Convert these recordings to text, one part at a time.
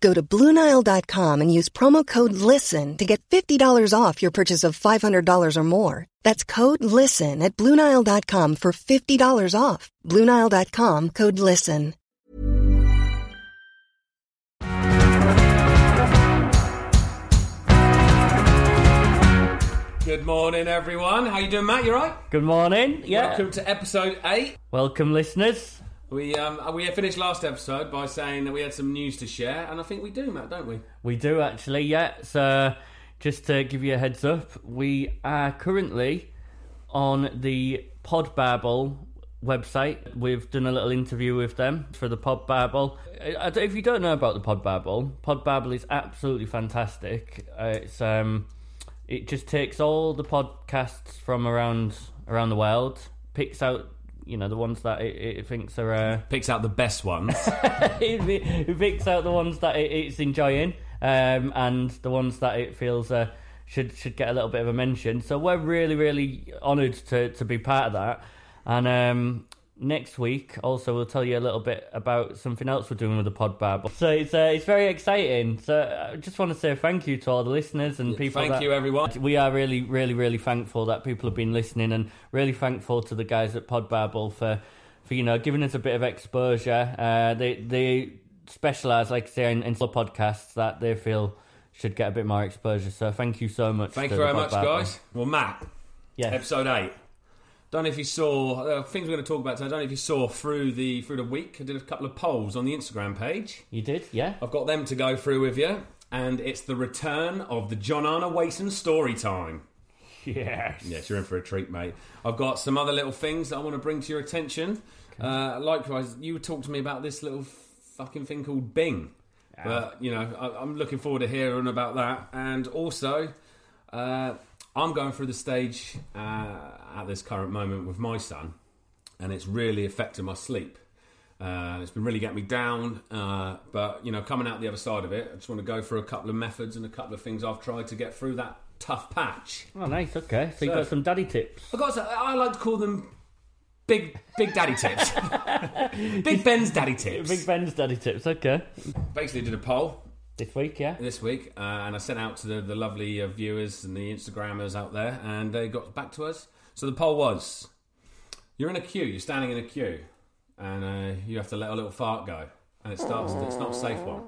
Go to BlueNile.com and use promo code LISTEN to get $50 off your purchase of $500 or more. That's code LISTEN at BlueNile.com for $50 off. BlueNile.com code LISTEN. Good morning, everyone. How you doing, Matt? You right? Good morning. Yeah. Welcome to episode eight. Welcome, listeners. We um we finished last episode by saying that we had some news to share, and I think we do, Matt, don't we? We do actually, yeah. So, just to give you a heads up, we are currently on the Podbabble website. We've done a little interview with them for the Podbabble. I- I- If you don't know about the Podbabble, Podbabble is absolutely fantastic. Uh, It's um, it just takes all the podcasts from around around the world, picks out you know the ones that it, it thinks are. Uh, Picks out the best ones. it, it picks out the ones that it, it's enjoying um, and the ones that it feels uh, should should get a little bit of a mention. So we're really really honoured to to be part of that. And um, next week also we'll tell you a little bit about something else we're doing with the Pod Bar. So it's uh, it's very exciting. So I just want to say thank you to all the listeners and people. Thank that- you, everyone. we are really, really, really thankful that people have been listening, and really thankful to the guys at Podbabble for, for you know, giving us a bit of exposure. Uh, they they specialize, like I say, in, in slow podcasts that they feel should get a bit more exposure. So thank you so much. Thank you very much, Podbabble. guys. Well, Matt, Yeah, episode eight. Don't know if you saw uh, things we're going to talk about today. I don't know if you saw through the through the week. I did a couple of polls on the Instagram page. you did. Yeah, I've got them to go through with you, and it's the return of the John Arna Wason story time. yes, Yes, you're in for a treat, mate. I've got some other little things that I want to bring to your attention. Uh, likewise, you talked to me about this little fucking thing called Bing. But, you know, I, I'm looking forward to hearing about that. And also, uh, I'm going through the stage uh, at this current moment with my son, and it's really affected my sleep. Uh, it's been really getting me down, uh, but you know, coming out the other side of it, I just want to go through a couple of methods and a couple of things I've tried to get through that tough patch. Oh, nice. Okay, so you So- got some daddy tips. I got. I like to call them big, big daddy tips. big Ben's daddy tips. Big Ben's daddy tips. Okay, Basically, did a poll this week. Yeah. this week, uh, and I sent out to the, the lovely uh, viewers and the Instagrammers out there, and they got back to us. So the poll was: you're in a queue, you're standing in a queue, and uh, you have to let a little fart go, and it starts. It's not a safe one.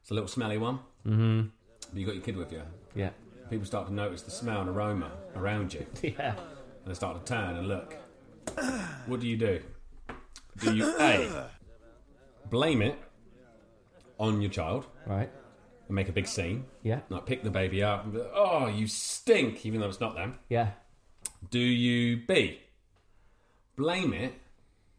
It's a little smelly one. Mm-hmm. But you got your kid with you. Yeah. People start to notice the smell and aroma around you. Yeah. and they start to turn and look. What do you do? Do you A blame it on your child Right. and make a big scene? Yeah. Like pick the baby up and be like, oh, you stink, even though it's not them. Yeah. Do you B blame it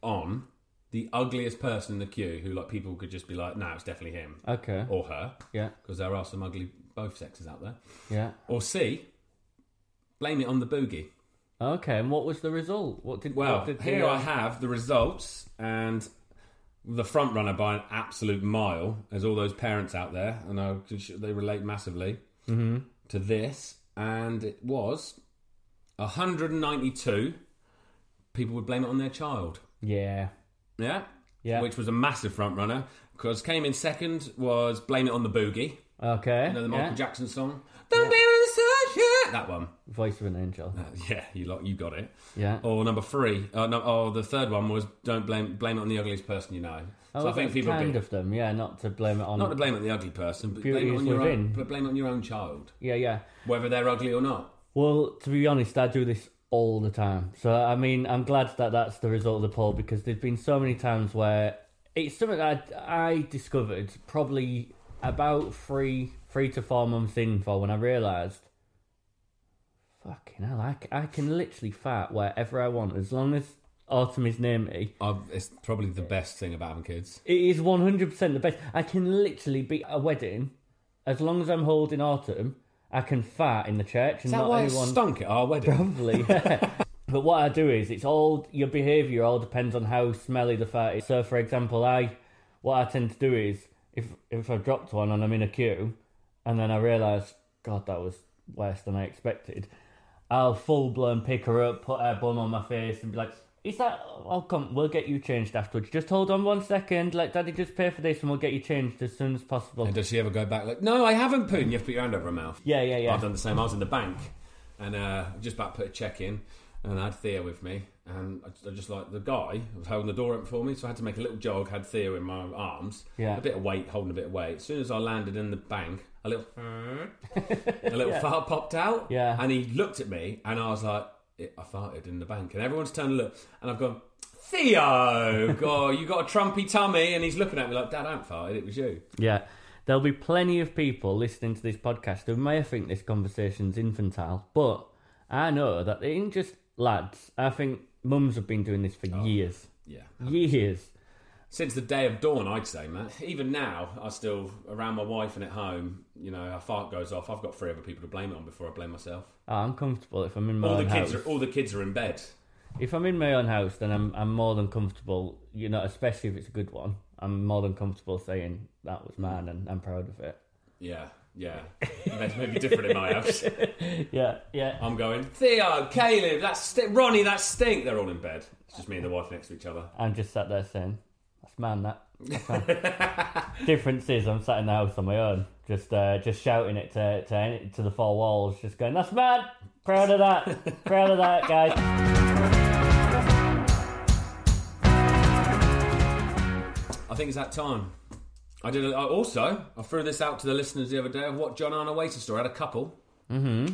on the ugliest person in the queue who like people could just be like, no, it's definitely him Okay. or her Yeah. because there are some ugly both sexes out there. Yeah. Or C blame it on the boogie. Okay. And what was the result? What did? Well, what did here I uh, have the results, and the front runner by an absolute mile. There's all those parents out there, and I, they relate massively Mm-hmm. to this. And it was 192 people would blame it on their child. Yeah. Yeah, Yeah. which was a massive front runner. Because came in second was blame it on the boogie. Okay. You know the Michael yeah. Jackson song. Don't blame it on the sunshine. That one. Voice of an angel. Uh, yeah, you lot, you got it. Yeah. Or number three, uh, no, oh, the third one was don't blame blame it on the ugliest person you know. Oh, so I think people kind be, of them. Yeah. Not to blame it on. not to blame it on the ugly person, but blame it on your own, but blame it on your own child, Yeah. Yeah. whether they're ugly or not. Well, to be honest, I do this all the time. So I mean, I'm glad that that's the result of the poll because there's been so many times where it's something that I, I discovered probably about three three to four months in for when I realised, fucking hell, I can literally fart wherever I want as long as autumn is near me. It's probably the best thing about having kids. It is one hundred percent the best. I can literally be at a wedding as long as I'm holding autumn. I can fart in the church and Is that not why anyone. it stunk at our wedding? Probably, yeah. but what I do is, it's all your behaviour all depends on how smelly the fart is. So, for example, I what I tend to do is if if I've dropped one and I'm in a queue, and then I realise, God, that was worse than I expected. I'll full blown pick her up, put her bum on my face, and be like, "Is that? I'll come. We'll get you changed afterwards. Just hold on one second. Let Daddy just pay for this, and we'll get you changed as soon as possible." And does she ever go back like, no, I haven't put, and you have to put your hand over her mouth? Yeah, yeah, yeah. I've done the same. I was in the bank and uh, just about put a check in, and I had Thea with me, and I, I just like the guy was holding the door open for me, so I had to make a little jog. Had Thea in my arms, Yeah. a bit of weight, holding a bit of weight. As soon as I landed in the bank, a little, a little fart popped out, Yeah. and he looked at me, and I was like, it, I farted in the bank, and everyone's turned to look, and I've gone. Theo, God, you got a trumpy tummy, and he's looking at me like, Dad, I haven't farted. It was you. Yeah. There'll be plenty of people listening to this podcast who may think this conversation's infantile, but I know that it ain't just lads. I think mums have been doing this for oh, years. Yeah, Years. Since the day of dawn, I'd say, Matt. Even now, I still around my wife and at home. You know, a fart goes off. I've got three other people to blame it on before I blame myself. Oh, I'm comfortable if I'm in my All the own kids house. are all the kids are in bed. If I'm in my own house, then I'm I'm more than comfortable. You know, especially if it's a good one. I'm more than comfortable saying that was mine, and I'm proud of it. Yeah, yeah. That's maybe different in my house. Yeah, yeah. I'm going Theo, Caleb, that's st- Ronnie, that stink. They're all in bed. It's just me and the wife next to each other. I'm just sat there saying, "That's man." That. Difference is, I'm sat in the house on my own, just uh, just shouting it to to any, to the four walls, just going, "That's mad! Proud of that. Proud of that, guys. I think it's that time. I did. A, I also, I threw this out to the listeners the other day of what John Arno Wason story. I had a couple. Mm-hmm.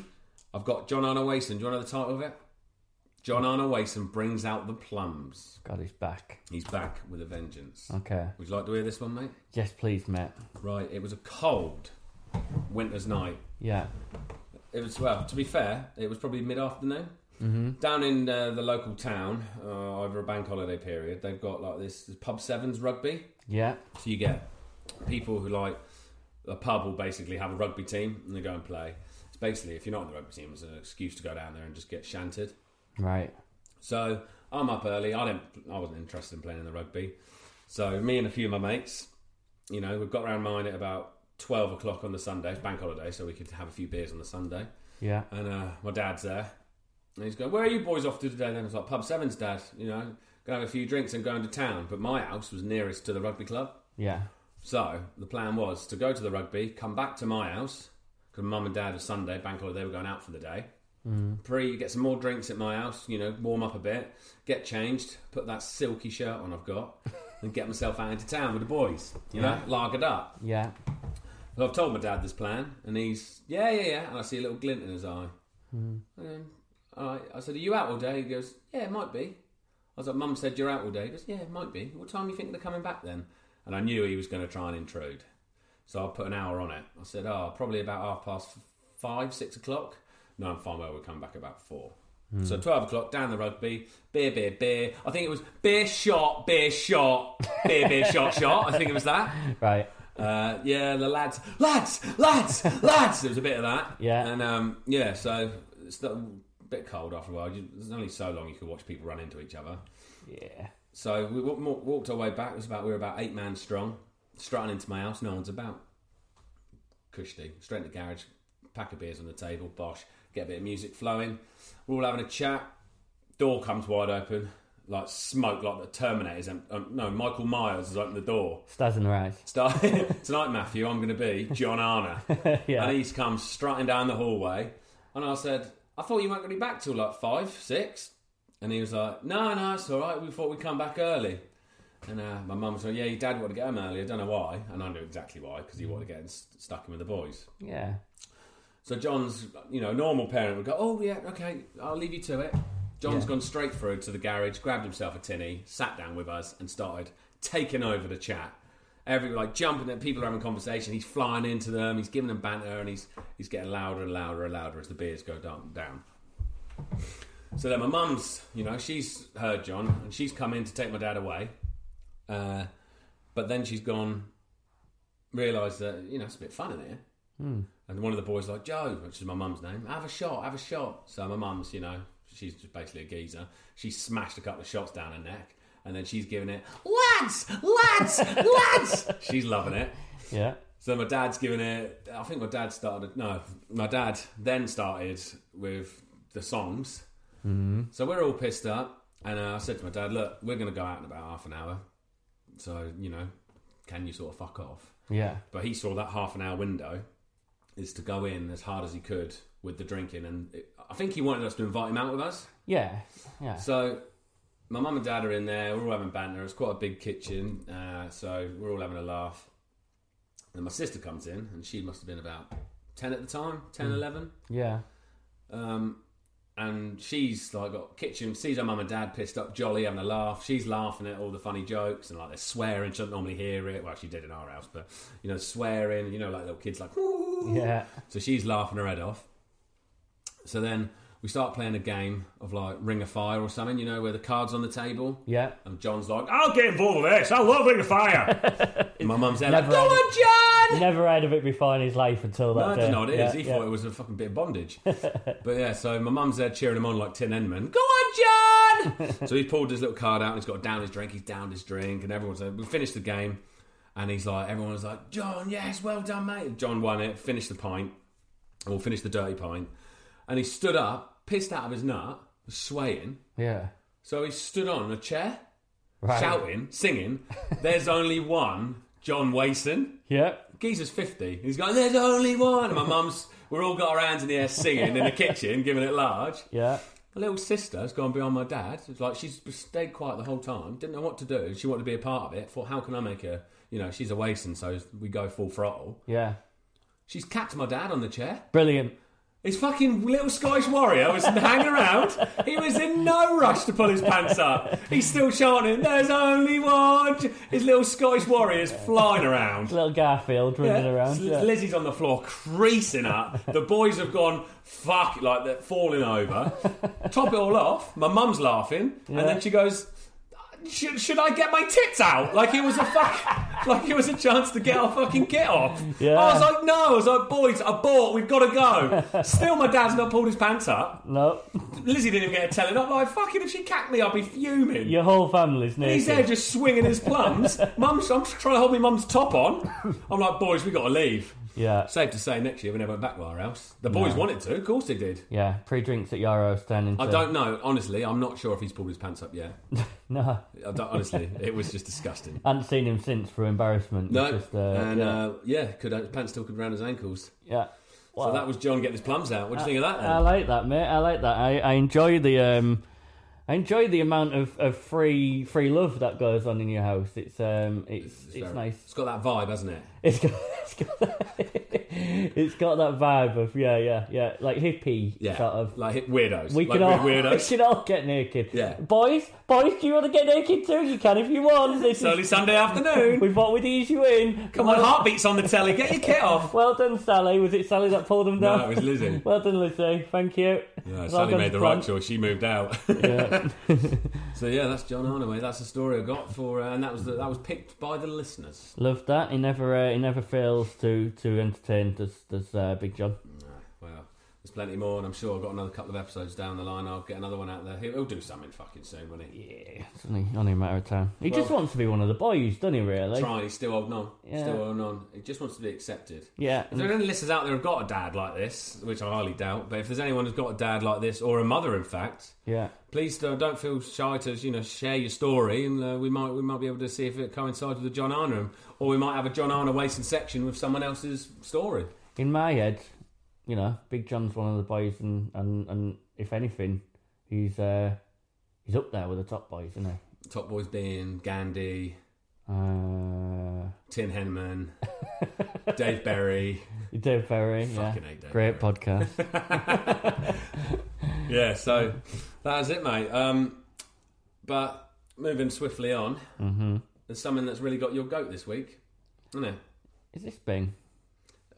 I've got John Arno Wason. Do you know the title of it? John Arno Wason brings out the plums. God, he's back. He's back with a vengeance. Okay. Would you like to hear this one, mate? Yes, please, Matt. Right. It was a cold winter's night. Yeah. It was well. To be fair, it was probably mid-afternoon. Mm-hmm. Down in uh, the local town, uh, over a bank holiday period, they've got like this, this pub sevens rugby. Yeah. So you get people who like a pub will basically have a rugby team and they go and play. It's basically if you're not in the rugby team, it's an excuse to go down there and just get shanted. Right. So I'm up early. I didn't. I wasn't interested in playing in the rugby. So me and a few of my mates, you know, we've got around mine at about twelve o'clock on the Sunday, it's bank holiday, so we could have a few beers on the Sunday. Yeah. And uh, my dad's there. And he's going, Where are you boys off to today? Then I was like, Pub Sevens, Dad. You know, gonna have a few drinks and go into town. But my house was nearest to the rugby club. Yeah. So the plan was to go to the rugby, come back to my house, because mum and dad was Sunday, bank holiday, They were going out for the day. Mm. Pre, get some more drinks at my house, you know, warm up a bit, get changed, put that silky shirt on I've got, and get myself out into town with the boys, you know, lagered up. Yeah. Well, I've told my dad this plan, and he's, yeah, yeah, yeah, and I see a little glint in his eye. Mm. And then, all right, I said, are you out all day? He goes, yeah, it might be. I was like, Mum said you're out all day. He goes, yeah, it might be. What time do you think they're coming back then? And I knew he was going to try and intrude. So I put an hour on it. I said, oh, probably about half past five, six o'clock. No, I'm fine well, we'll come back about four. So 12 o'clock, down the rugby, beer, beer, beer. I think it was beer shot, beer shot, beer, beer, shot, shot. I think it was that. Right. Uh, yeah, the lads, lads, lads, lads. There was a bit of that. Yeah. And um, yeah, so it's a bit cold after a while. You, there's only so long you could watch people run into each other. Yeah. So we wa- walked our way back. It was about we were about eight man strong, strutting into my house. No one's about. Cushty, straight in the garage, pack of beers on the table. Bosh, get a bit of music flowing. We're all having a chat. Door comes wide open, like smoke, like the Terminator's. Um, no, Michael Myers has opened the door. Stars in the rise. Start tonight, Matthew. I'm going to be John Arna. Yeah. and he's come strutting down the hallway. And I said, "I thought you weren't going to be back till like five, six. And he was like, "No, no, it's all right. We thought we'd come back early." And uh, my mum was like, "Yeah, your dad wanted to get home early. I don't know why." And I knew exactly why because he wanted to get st- stuck in with the boys. Yeah. So John's, you know, normal parent would go, "Oh yeah, okay, I'll leave you to it." John's Yeah. gone straight through to the garage, grabbed himself a tinny, sat down with us, and started taking over the chat. Every like jumping at people are having conversation. He's flying into them. He's giving them banter, and he's he's getting louder and louder and louder as the beers go down. down. So then my mum's, you know, she's heard John, and she's come in to take my dad away. Uh, but then she's gone, realised that you know it's a bit fun in here. And one of the boys like Joe, which is my mum's name, have a shot, have a shot. So my mum's, you know, she's just basically a geezer. She smashed a couple of shots down her neck, and then she's giving it, lads, lads, lads. She's loving it. Yeah. So my dad's giving it. I think my dad started. No, my dad then started with the songs. Mm-hmm. So we're all pissed up, and uh, I said to my dad, "Look, we're going to go out in about half an hour. So you know, can you sort of fuck off?" Yeah. But he saw that half an hour window is to go in as hard as he could with the drinking, and it, I think he wanted us to invite him out with us. Yeah. Yeah. So my mum and dad are in there. We're all having banter. It's quite a big kitchen, uh, so we're all having a laugh. And my sister comes in, and she must have been about ten at the time, 10, 11. Yeah. Um, and she's like got kitchen, sees her mum and dad pissed up, jolly, having a laugh. She's laughing at all the funny jokes and like they're swearing. She doesn't normally hear it. Well, she did in our house, but you know, swearing. You know, like little kids like. "Ooh." Yeah. So she's laughing her head off. So then we start playing a game of like Ring of Fire or something. You know, where the cards on the table. Yeah. And John's like, I'll get involved with this. I love Ring of Fire. My mum's like, Go on, John! Never heard of it before in his life until that No, I day. didn't know what it is. Yeah, he yeah. thought it was a fucking bit of bondage. but yeah, so my mum's there cheering him on like Tim Henman. Go on, John! so he's pulled his little card out and he's got down his drink. He's downed his drink and everyone's like, we finished the game. And he's like, everyone's like, John, yes, well done, mate. John won it, finished the pint, or finished the dirty pint. And he stood up, pissed out of his nut, swaying. Yeah. So he stood on a chair, Right. shouting, singing, There's only one John Wason. Yeah. Geezer's 50. He's going, There's only one. And my mum's, we're all got our hands in the air singing in the kitchen, giving it large. Yeah. My little sister's gone behind my dad. It's like she's stayed quiet the whole time, didn't know what to do. She wanted to be a part of it. Thought, how can I make her, you know, she's a Wason, so we go full throttle. Yeah. She's capped my dad on the chair. Brilliant. His fucking little Scottish warrior was hanging around. He was in no rush to pull his pants up. He's still chanting, There's only one. His little Scottish warrior's flying around. Little Garfield running Yeah. around. Yeah. Lizzie's on the floor creasing up. The boys have gone fuck like they're falling over. Top it all off. My mum's laughing, and then she goes, should, "Should I get my tits out?" Like it was a fuck, like it was a chance to get our fucking kit off. Yeah. I was like, "No," I was like, "Boys, I bought. We've got to go." Still, my dad's not pulled his pants up. No. Lizzie didn't even get a telling up. Like fucking, if she cacked me, I'd be fuming. Your whole family's naked. He's there just swinging his plums. Mum's, I'm trying to hold my mum's top on. I'm like, boys, we got to leave. Yeah. Safe to say, next year we never went back to our house. The boys No. wanted to, of course they did. Yeah. Pre drinks at your house turn into. I don't know, honestly. I'm not sure if he's pulled his pants up yet. No. I don't, honestly, it was just disgusting. I hadn't seen him since for embarrassment. No, It's Just, uh, and yeah. uh, yeah, could his pants still could around his ankles. yeah. so that was John getting his plums out. What do you think of that? Then? I like that, mate. I like that. I, I enjoy the um, I enjoy the amount of, of free free love that goes on in your house. It's um, it's it's, very- nice. It's got that vibe, hasn't it? It's got it's got that, it's got that vibe of yeah yeah yeah like hippie Yeah, sort of. like weirdos. We like can all weird we weirdos. can all get naked. Yeah. boys, boys, do you want to get naked too? You can if you want. This It's only is, Sunday afternoon. we thought we'd ease you in. Come on, heartbeats on the telly. Get your kit off. Well done, Sally. Was it Sally that pulled them down? No, it was Lizzie. Well done, Lizzie. Thank you. Well Sally made the Fran. right choice. She moved out. Yeah. So yeah, that's John Arnaway. That's the story I got for, uh, and that was the, that was picked by the listeners. Love that. He never uh, he never fails to to entertain. Does does uh, Big John? Well, there's plenty more, and I'm sure I've got another couple of episodes down the line. I'll get another one out there. He'll, he'll do something fucking soon, won't he? Yeah, it's only, only a matter of time. He just wants to be one of the boys, doesn't he? Really? Trying, he's still holding on. Yeah. Still holding on. He just wants to be accepted. Yeah. If there are any listeners out there who've got a dad like this, which I highly doubt, but if there's anyone who's got a dad like this, or a mother, in fact, Yeah. please uh, don't feel shy to you know share your story, and uh, we might we might be able to see if it coincides with the John Arnhem, or we might have a John Arnhem wasting section with someone else's story. In my head, you know, Big John's one of the boys, and and, and if anything, he's uh he's up there with the top boys, isn't he? Top boys being Gandhi, Uh, Tim Henman, Dave Berry. Dave Berry, yeah, Dave great Berry. podcast. Yeah, so that was it, mate. Um, but moving swiftly on, hmm there's something that's really got your goat this week, isn't it? Is this Bing?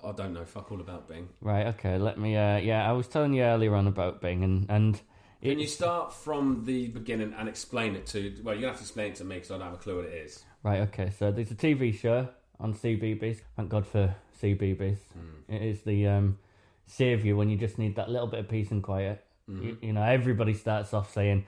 I don't know fuck all about Bing. Right. Okay. Let me. Uh, yeah, I was telling you earlier on about Bing, and and Can you start from the beginning and explain it to? Well, you have to explain it to me because I don't have a clue what it is. Right, okay, so there's a TV show on CBeebies. Thank God for CBeebies. It is the um, saviour when you just need that little bit of peace and quiet. You, you know, everybody starts off saying,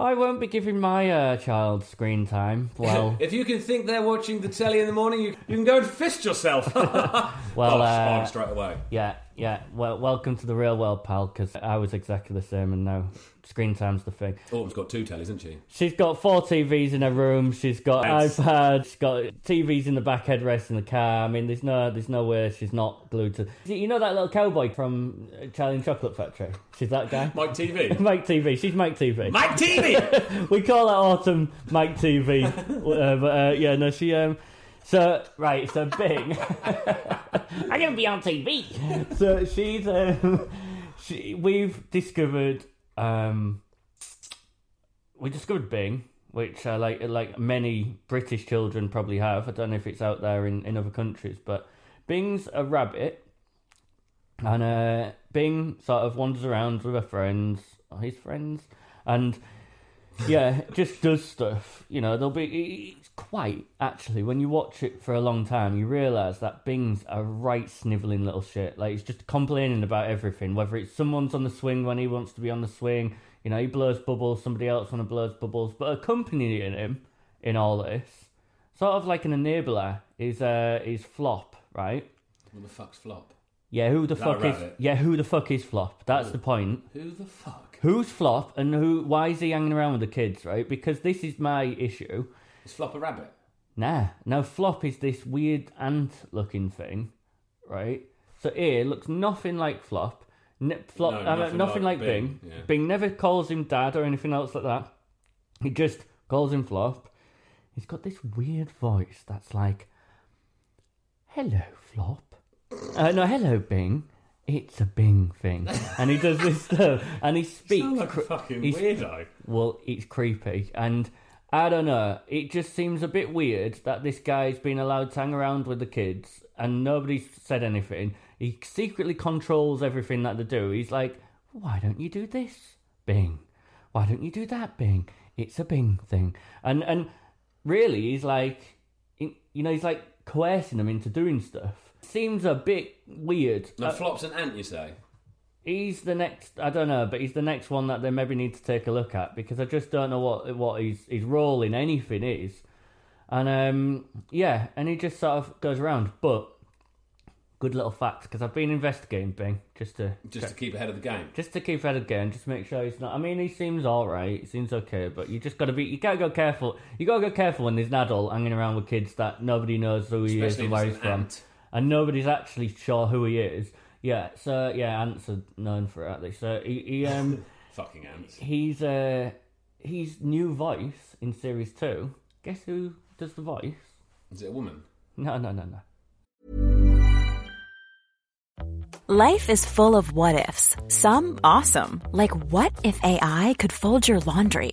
I won't be giving my uh, child screen time. Well, If you can think they're watching the telly in the morning, you, you can go and fist yourself. well, oh, uh, straight away. yeah, yeah. Well, welcome to the real world, pal, because I was exactly the same, and now screen time's the thing. Autumn's got two tellies, isn't she? She's got four TVs in her room. She's got iPad. She's got TVs in the back headrest in the car. I mean, there's no, there's no way she's not glued to. You know that little cowboy from Charlie and Chocolate Factory? She's that guy. Mike TV. Mike TV. She's Mike TV. Mike TV. we call her Autumn Mike TV. uh, but uh, yeah, no, she. Um, so right, so Bing. I'm gonna be on TV. So she's. Um, she, we've discovered. Um, we discovered Bing, which uh, like like many British children probably have. I don't know if it's out there in, in other countries, but Bing's a rabbit, and uh, Bing sort of wanders around with her friends, his friends, and yeah, just does stuff. You know, there'll be it's quite actually when you watch it for a long time, you realise that Bing's a right snivelling little shit. Like he's just complaining about everything, whether it's someone's on the swing when he wants to be on the swing. You know, he blows bubbles, somebody else to blows bubbles, but accompanying him in all this, sort of like an enabler, is uh is Flop, right? Who the fuck's flop? Yeah, who the fuck is? Yeah, who the fuck is Flop? That's the point. Who the fuck? Who's Flop and who? Why is he hanging around with the kids? Right? Because this is my issue. Is flop a rabbit? Nah, no. Flop is this weird ant-looking thing, right? So here looks nothing like Flop. Ne- flop, No, uh, nothing nothing, like like, Bing. Bing, yeah. Bing never calls him dad or anything else like that. He just calls him Flop. He's got this weird voice that's like, "Hello, Flop." Uh, no, hello, Bing. It's a Bing thing, and he does this stuff, and he speaks. Sound like a fucking he's- weirdo. well, it's creepy, and I don't know. It just seems a bit weird that this guy's been allowed to hang around with the kids, and nobody's said anything. He secretly controls everything that they do. He's like, "Why don't you do this, Bing? Why don't you do that, Bing? It's a Bing thing." And and really, he's like, you know, he's like coercing them into doing stuff. Seems a bit weird. No, Uh, flop's an ant, you say? he's the next. I don't know, but he's the next one that they maybe need to take a look at because I just don't know what what his his role in anything is. And um, yeah, and he just sort of goes around. But good little fact because I've been investigating Bing just to Just to keep ahead of the game. just to keep ahead of the game, just make sure he's not. I mean, he seems all right. He seems okay, but you just got to be. You gotta go careful. You gotta go careful when there's an adult hanging around with kids that nobody knows who he is Especially and where he's from, ant. And nobody's actually sure who he is. Yeah, so yeah, ants are known for it at least. So he, he um Fucking ants. he's uh he's new voice in series two. Guess who does the voice? Is it a woman? No, no, no, no. Life is full of what ifs. Some awesome, like what if AI could fold your laundry?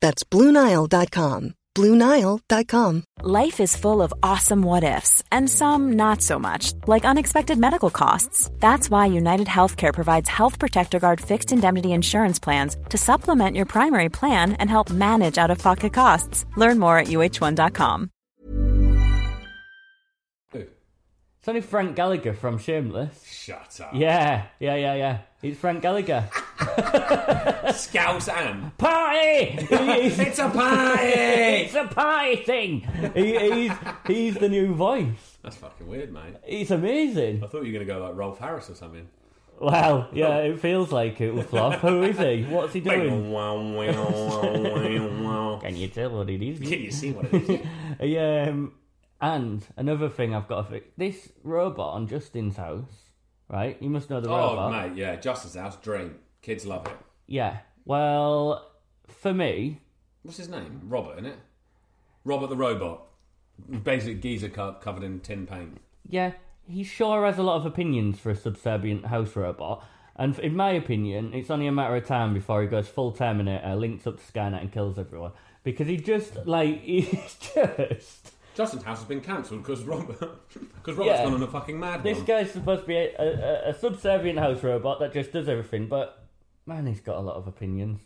That's BlueNile.com. BlueNile.com. Life is full of awesome what ifs, and some not so much, like unexpected medical costs. That's why United Healthcare provides Health Protector Guard fixed indemnity insurance plans to supplement your primary plan and help manage out of pocket costs. Learn more at uh1.com. It's only Frank Gallagher from Shameless. Shut up. Yeah, yeah, yeah, yeah. It's Frank Gallagher. Scouse Ann. Party! It's a party! it's a party thing. He, he's he's the new voice. That's fucking weird, mate. It's amazing. I thought you were going to go like Rolf Harris or something. Wow, yeah, it feels like it will flop. Who is he? What's he doing? Can Can you tell what it is? Can you see what it is? Yeah, um, and another thing I've got to fix. This robot on Justin's house, right? You must know the robot. Oh, robot. mate, yeah. Justin's house, dream. Kids love it. Yeah. Well, for me, What's his name? Robert, isn't it? Robert the robot. Basic geezer co- covered in tin paint. yeah, he sure has a lot of opinions for a subservient house robot. And in my opinion, it's only a matter of time before he goes full Terminator, links up to Skynet, and kills everyone. Because he just, like, he's just. Justin's house has been cancelled because Robert, because Robert's Yeah. gone on a fucking mad This one. guy's supposed to be a, a, a subservient house robot that just does everything, but man, he's got a lot of opinions.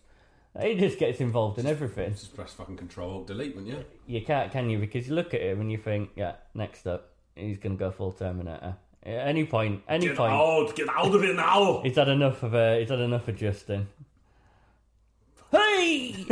He just gets involved in everything. Just press fucking control delete, wouldn't you? You can't, can you? Because you look at him and you think, yeah, next up, he's going to go full Terminator. At any point, any Get point, out! Get out of it now! he's had enough of uh, he's had enough of Justin. Hey!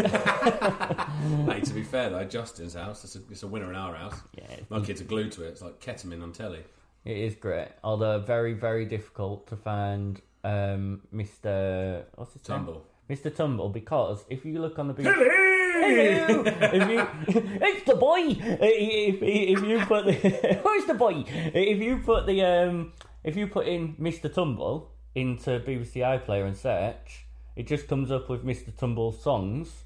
Mate, to be fair though, Justin's house, it's a, it's a winner in our house. Yeah. My kids are glued to it. It's like ketamine on telly. It is great, although very, very difficult to find um, Mr. What's his Tumble. name? Mr. Tumble, because if you look on the BBC, Hello! if you, it's the boy. If, if you put the, where's the boy? If you put the, um, if you put in Mr. Tumble into BBC iPlayer and search, it just comes up with Mr. Tumble's songs.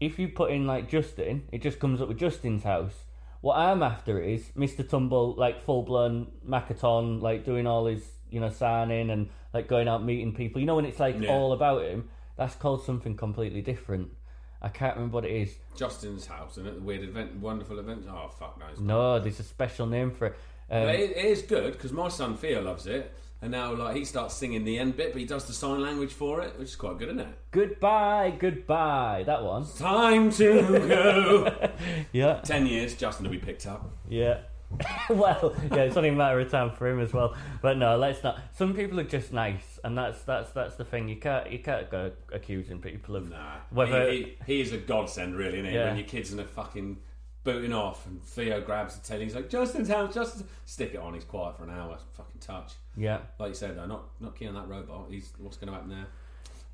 If you put in like Justin, it just comes up with Justin's house. What I'm after is Mr. Tumble, like full blown Makaton, like doing all his, you know, signing and like going out meeting people. You know, when it's like Yeah. all about him, that's called something completely different. I can't remember what it is. Justin's house, isn't it? The weird event, wonderful event. Oh fuck no! No, there's a special name for it. Um, it, it is good because my son Theo loves it, and now like he starts singing the end bit, but he does the sign language for it, which is quite good, isn't it? goodbye, goodbye. That one. Time to go. Yeah, Ten years, Justin will be picked up. yeah. well, yeah, it's only a matter of time for him as well. But no, let's not. Some people are just nice, and that's that's that's the thing. You can't you can't go accusing people of Nah, whether. he, he, he is a godsend, really, isn't he? Yeah. When your kids are in a fucking booting off, and Theo grabs the telly, he's like, "Justin's house, Justin." Stick it on. He's quiet for an hour. Fucking touch. yeah, Like you said, though, not not keen on that robot. He's what's going to happen there.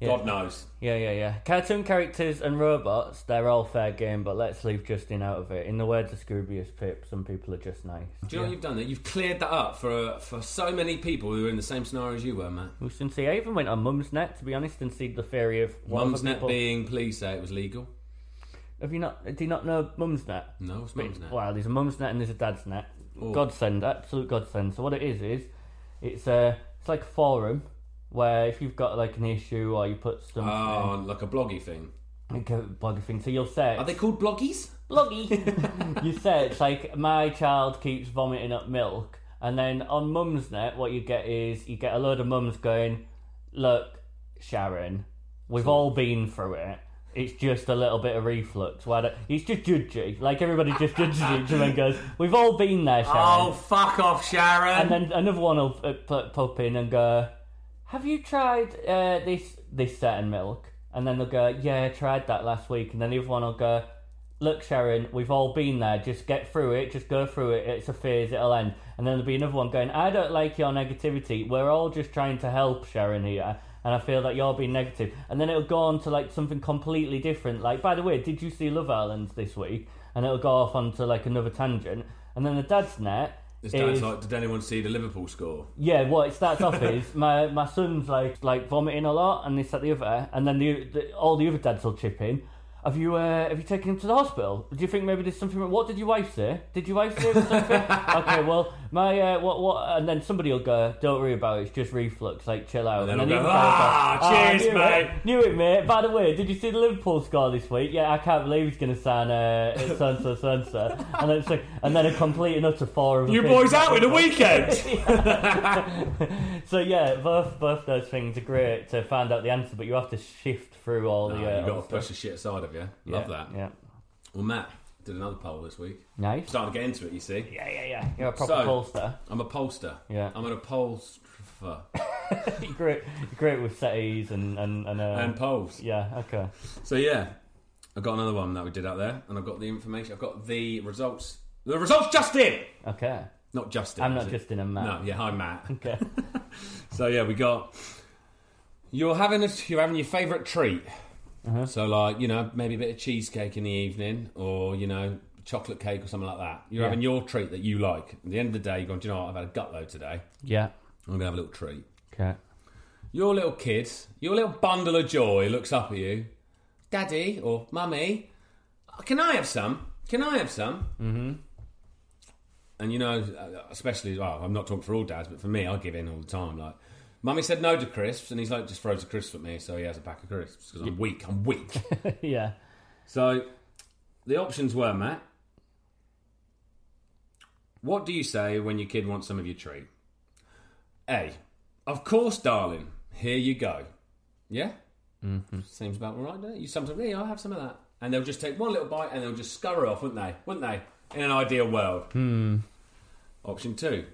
Yeah. God knows. yeah, yeah, yeah. Cartoon characters and robots, they're all fair game, but let's leave Justin out of it. In the words of Scroobius Pip, some people are just nice. Do you know what you've done there? You've cleared that up for for so many people who were in the same scenario as you were, Matt. We should see. I even went on Mumsnet to be honest and see the theory of other Mumsnet people- being, please say eh, it was legal. Have you not? Do you not know Mumsnet? No, it's Mumsnet. Well, there's a Mumsnet and there's a Dadsnet. Oh. Godsend, absolute godsend. So what it is is, it's a it's like a forum where if you've got like an issue or you put something Oh, like a bloggy thing. like a bloggy thing, so you'll search Are they called bloggies? bloggy. you search like my child keeps vomiting up milk, and then on Mumsnet, what you get is you get a load of mums going, "Look, Sharon, we've all been through it. It's just a little bit of reflux. Why don't, it's just judgy. Like everybody just judges each other and goes, "We've all been there, Sharon." Oh, fuck off, Sharon! And then another one will uh, pop in and go, "Have you tried uh, this this certain milk?" And then they'll go, "Yeah, I tried that last week." And then the other one will go, "Look, Sharon, we've all been there. Just get through it. Just go through it. It's a phase. It'll end." And then there'll be another one going, "I don't like your negativity. We're all just trying to help Sharon here." And I feel that you're being negative. And then it'll go on to like something completely different. Like, by the way, did you see Love Island this week? And it'll go off onto like another tangent. And then the dad's net This dad's is like, did anyone see the Liverpool score? yeah. What it starts off is my my son's like like vomiting a lot and this at the other, and then the, the all the other dads will chip in. Have you uh, have you taken him to the hospital? Do you think maybe there's something? What did your wife say? Did your wife say something? okay, well, my uh, what what, and then somebody will go, "Don't worry about it. It's just reflux. Like, chill out." And then then go, "Ah, will cheers, knew mate." It, knew it, mate. By the way, did you see the Liverpool score this week? Yeah, I can't believe he's going to sign uh, so and so, so and and then it's like, and then a complete and utter four of You boys out in the weekend? So yeah, both both those things are great to find out the answer, but you have to shift through all No, the. you Uh, got to push the shit aside you. Love Yeah, that. Yeah, Well, Matt did another poll this week. nice. Starting to get into it, you see. Yeah, yeah, yeah. You're a proper So- pollster. I'm a pollster. Yeah. I'm an. You're great, you're great with settees and and and, uh, and polls. yeah. Okay. So yeah, I got another one that we did out there, and I've got the information. I've got the results. The results just in. Okay. Not Justin. I'm not? Justin, I'm Matt. No, yeah, hi Matt. Okay. So yeah, we got you're having a, you're having your favourite treat. Uh-huh. So like you know maybe a bit of cheesecake in the evening, or you know chocolate cake or something like that. You're Yeah. having your treat that you like. At the end of the day, you're going, Do you know what? I've had a gut load today. yeah. I'm gonna have a little treat. Okay. Your little kid, your little bundle of joy, looks up at you, Daddy or Mummy. Can I have some? Can I have some? Mm-hmm. And you know, especially, well, I'm not talking for all dads, but for me, I give in all the time. Like, Mummy said no to crisps, and he's like, just throws a crisp at me, so he has a pack of crisps because I'm weak. I'm weak. yeah. so, the options were, Matt. What do you say when your kid wants some of your treat? A. Of course, darling. Here you go. Yeah? Mm-hmm. Seems about right, doesn't it? You sometimes, yeah, I'll have some of that. And they'll just take one little bite and they'll just scurry off, wouldn't they? Wouldn't they? In an ideal world. Hmm. Option two,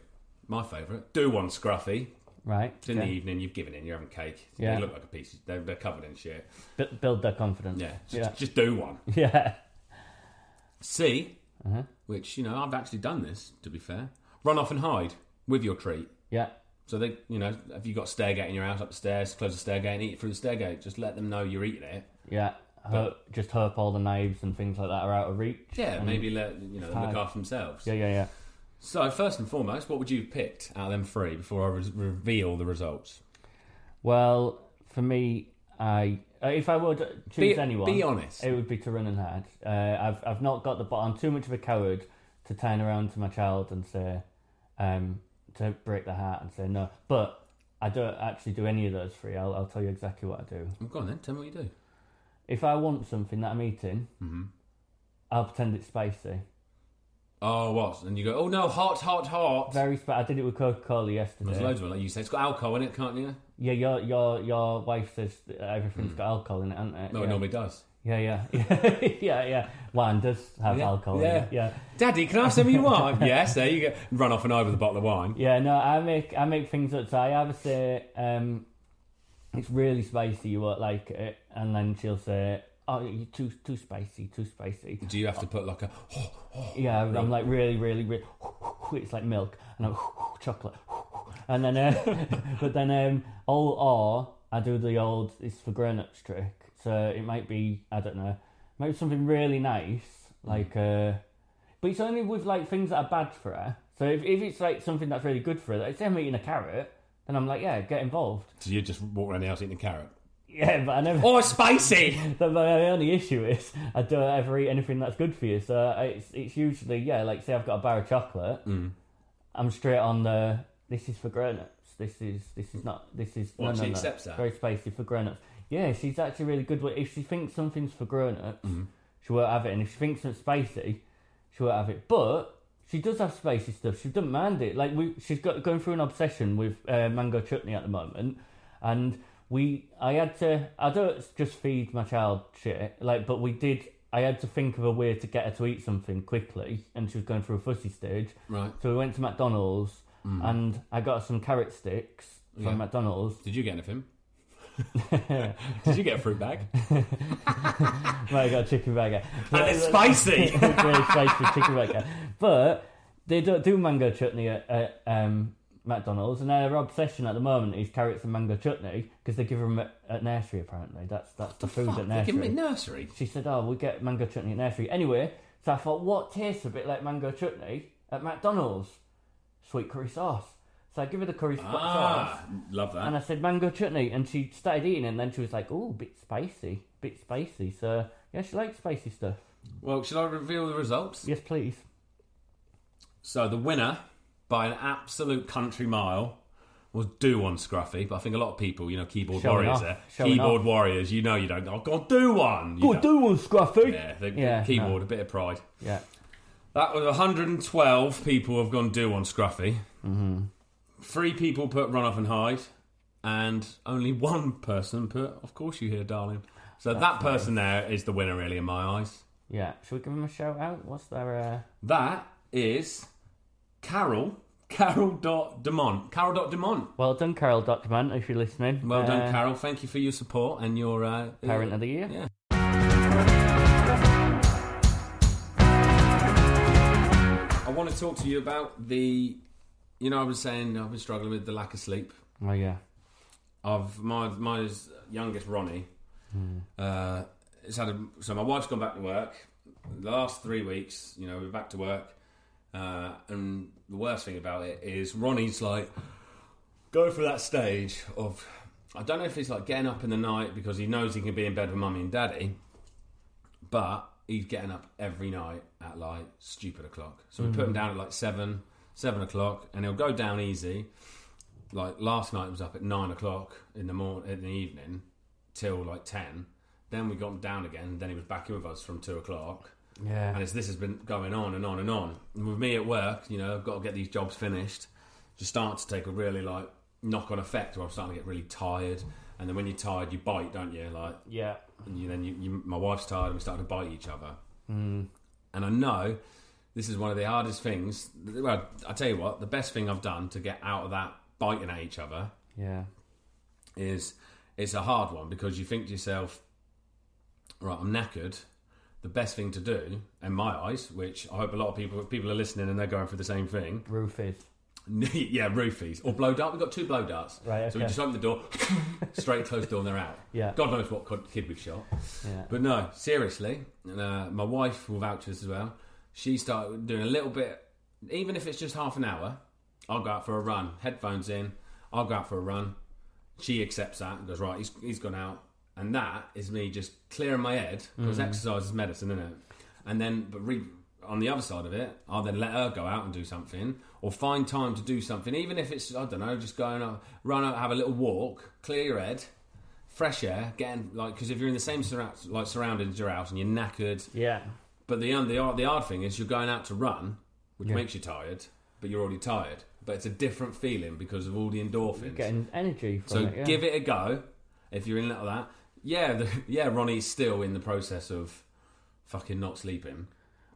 my favourite. Do one, Scruffy. Right. It's in okay. the evening, you've given in, you're having cake. Yeah. They look like a piece. They're, they're covered in shit. Bu- build their confidence. Yeah, just, Yeah. just do one. Yeah. C, Uh-huh. which, you know, I've actually done this, to be fair. Run off and hide with your treat. Yeah. So they, you know, if you've got stairgate in your house up the stairs, close the stairgate and eat it through the stairgate. Just let them know you're eating it. Yeah. Hope, just hope all the knives and things like that are out of reach. Yeah, maybe let you know them look after themselves. Yeah, yeah, yeah. So first and foremost, what would you have picked out of them three before I re- reveal the results? Well, for me, I uh, if I would choose Be- anyone, be honest. it would be to run and hide. Uh, I've I've not got the but I'm too much of a coward to turn around to my child and say, um, to break the heart and say no. But I don't actually do any of those three. I'll I'll tell you exactly what I do. Oh, go on then, tell me what you do. If I want something that I'm eating, Mm-hmm. I'll pretend it's spicy. Oh, what? And you go, oh no, hot, hot, hot. Very spicy. I did it with Coca Cola yesterday. There's loads of them. Like you say, it's got alcohol in it, can't you? Yeah, your your your wife says that everything's got alcohol in it, hasn't it? Hmm. No, yeah. it normally does. Yeah, yeah, yeah, yeah, yeah. Wine does have Yeah, alcohol yeah. in it. Yeah, Daddy, can I have some of your wine? yes, there you go. Run off and with a bottle of wine. yeah. No, I make I make things up. So I either say um, it's really spicy, you won't like it, and then she'll say, "Oh, you're too too spicy, too spicy." Do you have to put like a? Yeah, I'm like really, really, really. It's like milk, and I'm chocolate, and then, uh, but then, um, all or I do the old "it's for grown-ups" trick. So it might be I don't know, maybe something really nice, like uh, but it's only with like things that are bad for her. So if if it's like something that's really good for her, like say I'm eating a carrot, then I'm like, yeah, get involved. So you just walk around the house eating a carrot. Yeah, but I never. Or spicy. But my only issue is I don't ever eat anything that's good for you. So uh, it's it's usually yeah, like say I've got a bar of chocolate, mm. I'm straight on the this is for grown-ups. This is this is not this is What, no, she no, no. that? very spicy for grown-ups. Yeah, she's actually really good. with If she thinks something's for grown-ups, mm-hmm. she won't have it, and if she thinks it's spicy, she won't have it. But she does have spicy stuff. She doesn't mind it. Like we, she's got going through an obsession with uh, mango chutney at the moment, and we, I had to. I don't just feed my child shit. Like, but we did. I had to think of a way to get her to eat something quickly, and she was going through a fussy stage. Right. So we went to McDonald's, and I got some carrot sticks from Yeah. McDonald's. Did you get anything? Did you get a fruit bag? Right, I got a chicken burger. And it's spicy. really spicy chicken burger. But they don't do mango chutney at, at um, McDonald's, and their obsession at the moment is carrots and mango chutney because they give them at, at nursery. Apparently, that's that's the, food Fuck, at they give me nursery. nursery. She said, "Oh, we get mango chutney at nursery." Anyway, so I thought, what tastes a bit like mango chutney at McDonald's? sweet curry sauce. So I give her the curry sauce. Ah, love that. And I said mango chutney, and she started eating it, and then she was like, "Oh, a bit spicy, bit spicy." So yeah, she likes spicy stuff. well, should I reveal the results? Yes, please. So the winner by an absolute country mile was Do One Scruffy, but I think a lot of people, you know, keyboard Showing warriors off, there, showing keyboard off. warriors, you know, you don't. Oh, God, do one. You Go don't. do one, Scruffy. Yeah, the Yeah, keyboard, no. a bit of pride. Yeah. That was 112 people have gone do one Scruffy. Mm-hmm. Three people put run off and hide, and only one person put, of course you hear, darling. So that person there is the winner, really, in my eyes. Yeah. Should we give them a shout out? What's their? Uh... That is Carol, Carol dot Demont. Carol dot Demont. Well done, Carol Document, if you're listening. Well done, Uh, Carol. Thank you for your support and your uh, Parent of the year. Yeah. I want to talk to you about the. You know, I was saying I've been struggling with the lack of sleep. Oh yeah. Of my my youngest Ronnie, uh, it's had a, so my wife's gone back to work. The last three weeks, you know, we're back to work, uh, and the worst thing about it is Ronnie's like go for that stage of I don't know if it's like getting up in the night because he knows he can be in bed with mummy and daddy, but he's getting up every night at like stupid o'clock. So we put him down at like seven, seven o'clock, and he'll go down easy. Like last night was up at nine o'clock in the morning, in the evening, till like ten. Then we got him down again. Then he was back in with us from two o'clock. Yeah. And it's, this has been going on and on and on. And with me at work, you know, I've got to get these jobs finished. Just start to take a really like knock on effect where I'm starting to get really tired. And then when you're tired, you bite, don't you? Like, Yeah. and you, then you, you, my wife's tired and we start to bite each other. Mm. And I know this is one of the hardest things. Well, I tell you what, the best thing I've done to get out of that biting at each other Yeah. is it's a hard one because you think to yourself, right, I'm knackered. The best thing to do, in my eyes, which I hope a lot of people people are listening and they're going through the same thing. Roofies. yeah, roofies or blow dart. We've got two blow darts. Right, So we just open the door, straight close the door, and they're out. Yeah. God knows what kid- kid we've shot. Yeah. But no, seriously, and, uh, my wife will vouch for this as well. She started doing a little bit, even if it's just half an hour. I'll go out for a run, headphones in. I'll go out for a run. She accepts that and goes right. He's he's gone out, and that is me just clearing my head because mm. exercise is medicine, isn't it? And then, but re- on the other side of it, I'll then let her go out and do something, or find time to do something, even if it's I don't know, just going out, uh, run out, have a little walk, clear your head, fresh air, getting like because if you're in the same surround, like surroundings as your house and you're knackered, Yeah. but the um, the hard- the hard thing is you're going out to run, which makes you tired, but you're already tired. But it's a different feeling because of all the endorphins. Getting energy from so it. Yeah. give it a go if you're in that. Yeah, the, yeah, Ronnie's still in the process of fucking not sleeping.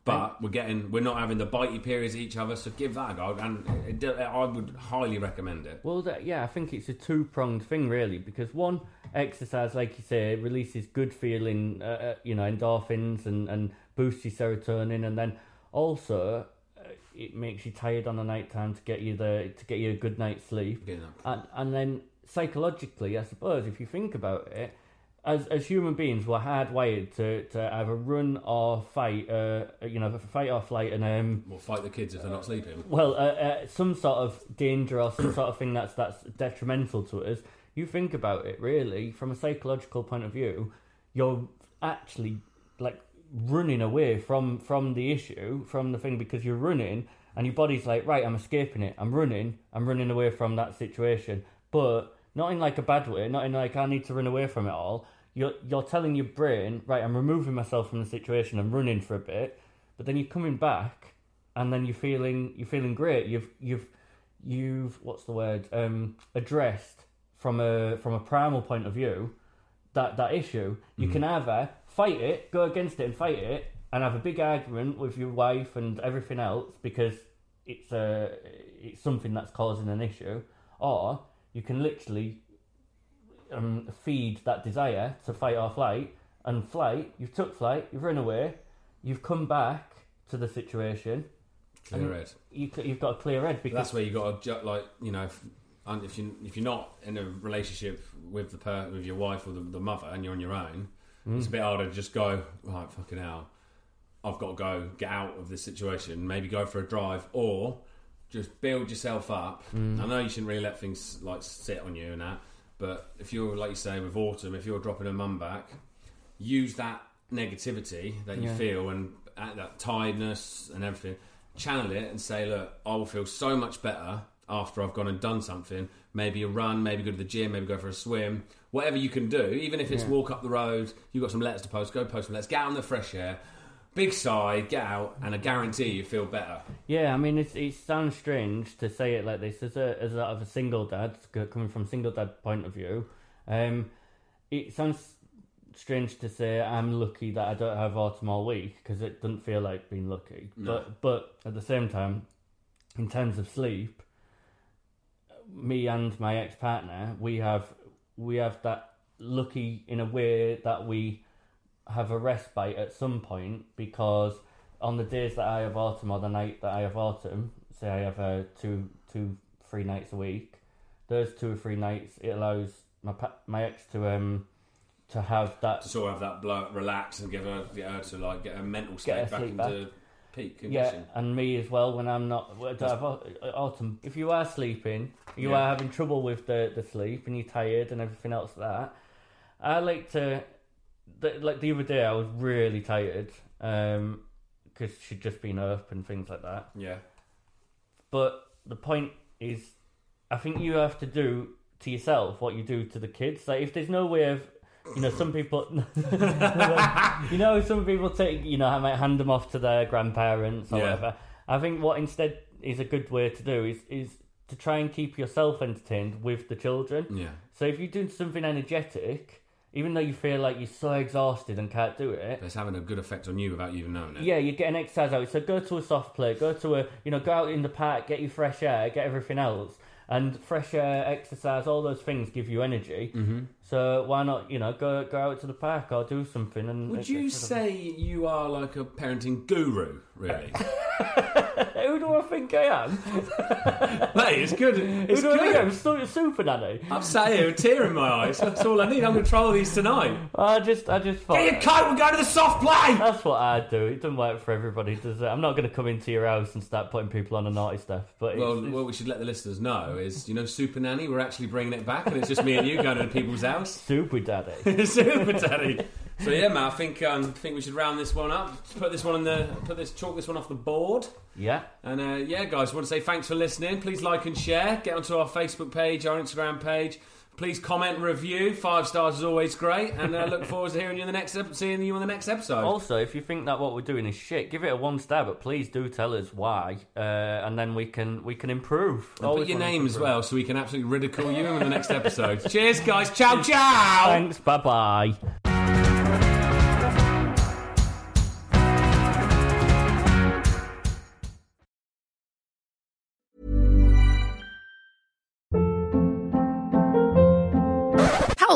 But we're getting, we're not having the bitey periods at each other, so give that a go. And it, it, I would highly recommend it. Well, that, yeah, I think it's a two pronged thing, really, because one, exercise, like you say, releases good feeling, uh, uh, you know, endorphins and, and boosts your serotonin, and then also uh, it makes you tired on the night time to get you the to get you a good night's sleep. And, and then psychologically, I suppose, if you think about it, as as human beings, we're hardwired to, to either run or fight, uh, you know, fight or flight, and um, We'll fight the kids if they're not sleeping. well, uh, uh, some sort of danger or some sort of thing that's that's detrimental to us. You think about it, really, from a psychological point of view, you're actually like running away from from the issue, from the thing, because you're running, and your body's like, right, I'm escaping it. I'm running. I'm running away from that situation, but not in like a bad way. Not in like I need to run away from it all. You're you're telling your brain, right, I'm removing myself from the situation. I'm running for a bit, but then you're coming back and then you're feeling you're feeling great. You've you've you've what's the word um, addressed from a from a primal point of view that that issue. You can either fight it, go against it, and fight it, and have a big argument with your wife and everything else because it's a it's something that's causing an issue, or you can literally um, feed that desire to fight or flight and flight. You've took flight, you've run away, you've come back to the situation. Clear head. you, you've got a clear head because That's where you got to like you know if, and if you if you're not in a relationship with the per, with your wife or the, the mother and you're on your own, it's a bit harder to just go right fucking hell. I've got to go get out of this situation. Maybe go for a drive or just build yourself up. Mm. I know you shouldn't really let things like sit on you and that, but if you're like you say with autumn, if you're dropping a mum back, use that negativity that you Yeah. feel and that tiredness and everything, channel it and say, look, I will feel so much better after I've gone and done something. Maybe a run, maybe go to the gym, maybe go for a swim, whatever you can do. Even if it's walk up the road, you've got some letters to post, go post some letters, get out in the fresh air. Big sigh, get out, and I guarantee you feel better. Yeah, I mean, it's, it sounds strange to say it like this as a as a, of a single dad, coming from single dad point of view. Um, it sounds strange to say I'm lucky that I don't have autumn all week because it doesn't feel like being lucky. But but at the same time, in terms of sleep, me and my ex partner, we have we have that lucky in a way that we have a respite at some point because on the days that I have autumn or the night that I have autumn, say I have uh, two two three nights a week, those two or three nights it allows my my ex to um to have that To sort of have that blow, relax and give her, get her to like get her mental state back into peak Yeah, condition. and me as well when I'm not. Have autumn. If you are sleeping, you Yeah. are having trouble with the, the sleep, and you're tired and everything else like that. I like to, the, like the other day, I was really tired um, because she'd just been up and things like that. Yeah. But the point is, I think you have to do to yourself what you do to the kids. Like if there's no way of, you know, some people, you know, some people take, you know, I might hand them off to their grandparents or Yeah. whatever. I think what instead is a good way to do is is to try and keep yourself entertained with the children. Yeah. So if you're doing something energetic, even though you feel like you're so exhausted and can't do it, It's having a good effect on you without you even knowing it. yeah, you're getting exercise out. So go to a soft play, go to a, you know, go out in the park, get your fresh air, get everything else. And fresh air, exercise, all those things give you energy. Mm-hmm. So why not, you know, go go out to the park or do something? And Would you say you are like a parenting guru, really? Who do I think I am? Mate, it's good. It's Who do I think I am? good. Super nanny. I'm sat here with a tear in my eyes. That's all I need. I'm going to try all these tonight. I just, I just thought. Get your coat and go to the soft play. That's what I do. It doesn't work for everybody, does it? I'm not going to come into your house and start putting people on a naughty stuff. But it's, Well, it's- what we should let the listeners know is, you know, Super Nanny, we're actually bringing it back, and it's just me and you going to people's house. Super daddy. Super Daddy. So yeah, man, I think um, I think we should round this one up. Put this one on the put this chalk this one off the board. yeah. And uh, yeah, guys, want to say thanks for listening. Please like and share. Get onto our Facebook page, our Instagram page. Please comment and review. Five stars is always great. And uh, look forward to hearing you in the next ep- seeing you in the next episode. Also, if you think that what we're doing is shit, give it a one star, but please do tell us why, uh, and then we can we can improve. And Always put your want to name as improve. well, so we can absolutely ridicule you in the next episode. Cheers, guys. Ciao, ciao. Thanks. Bye bye.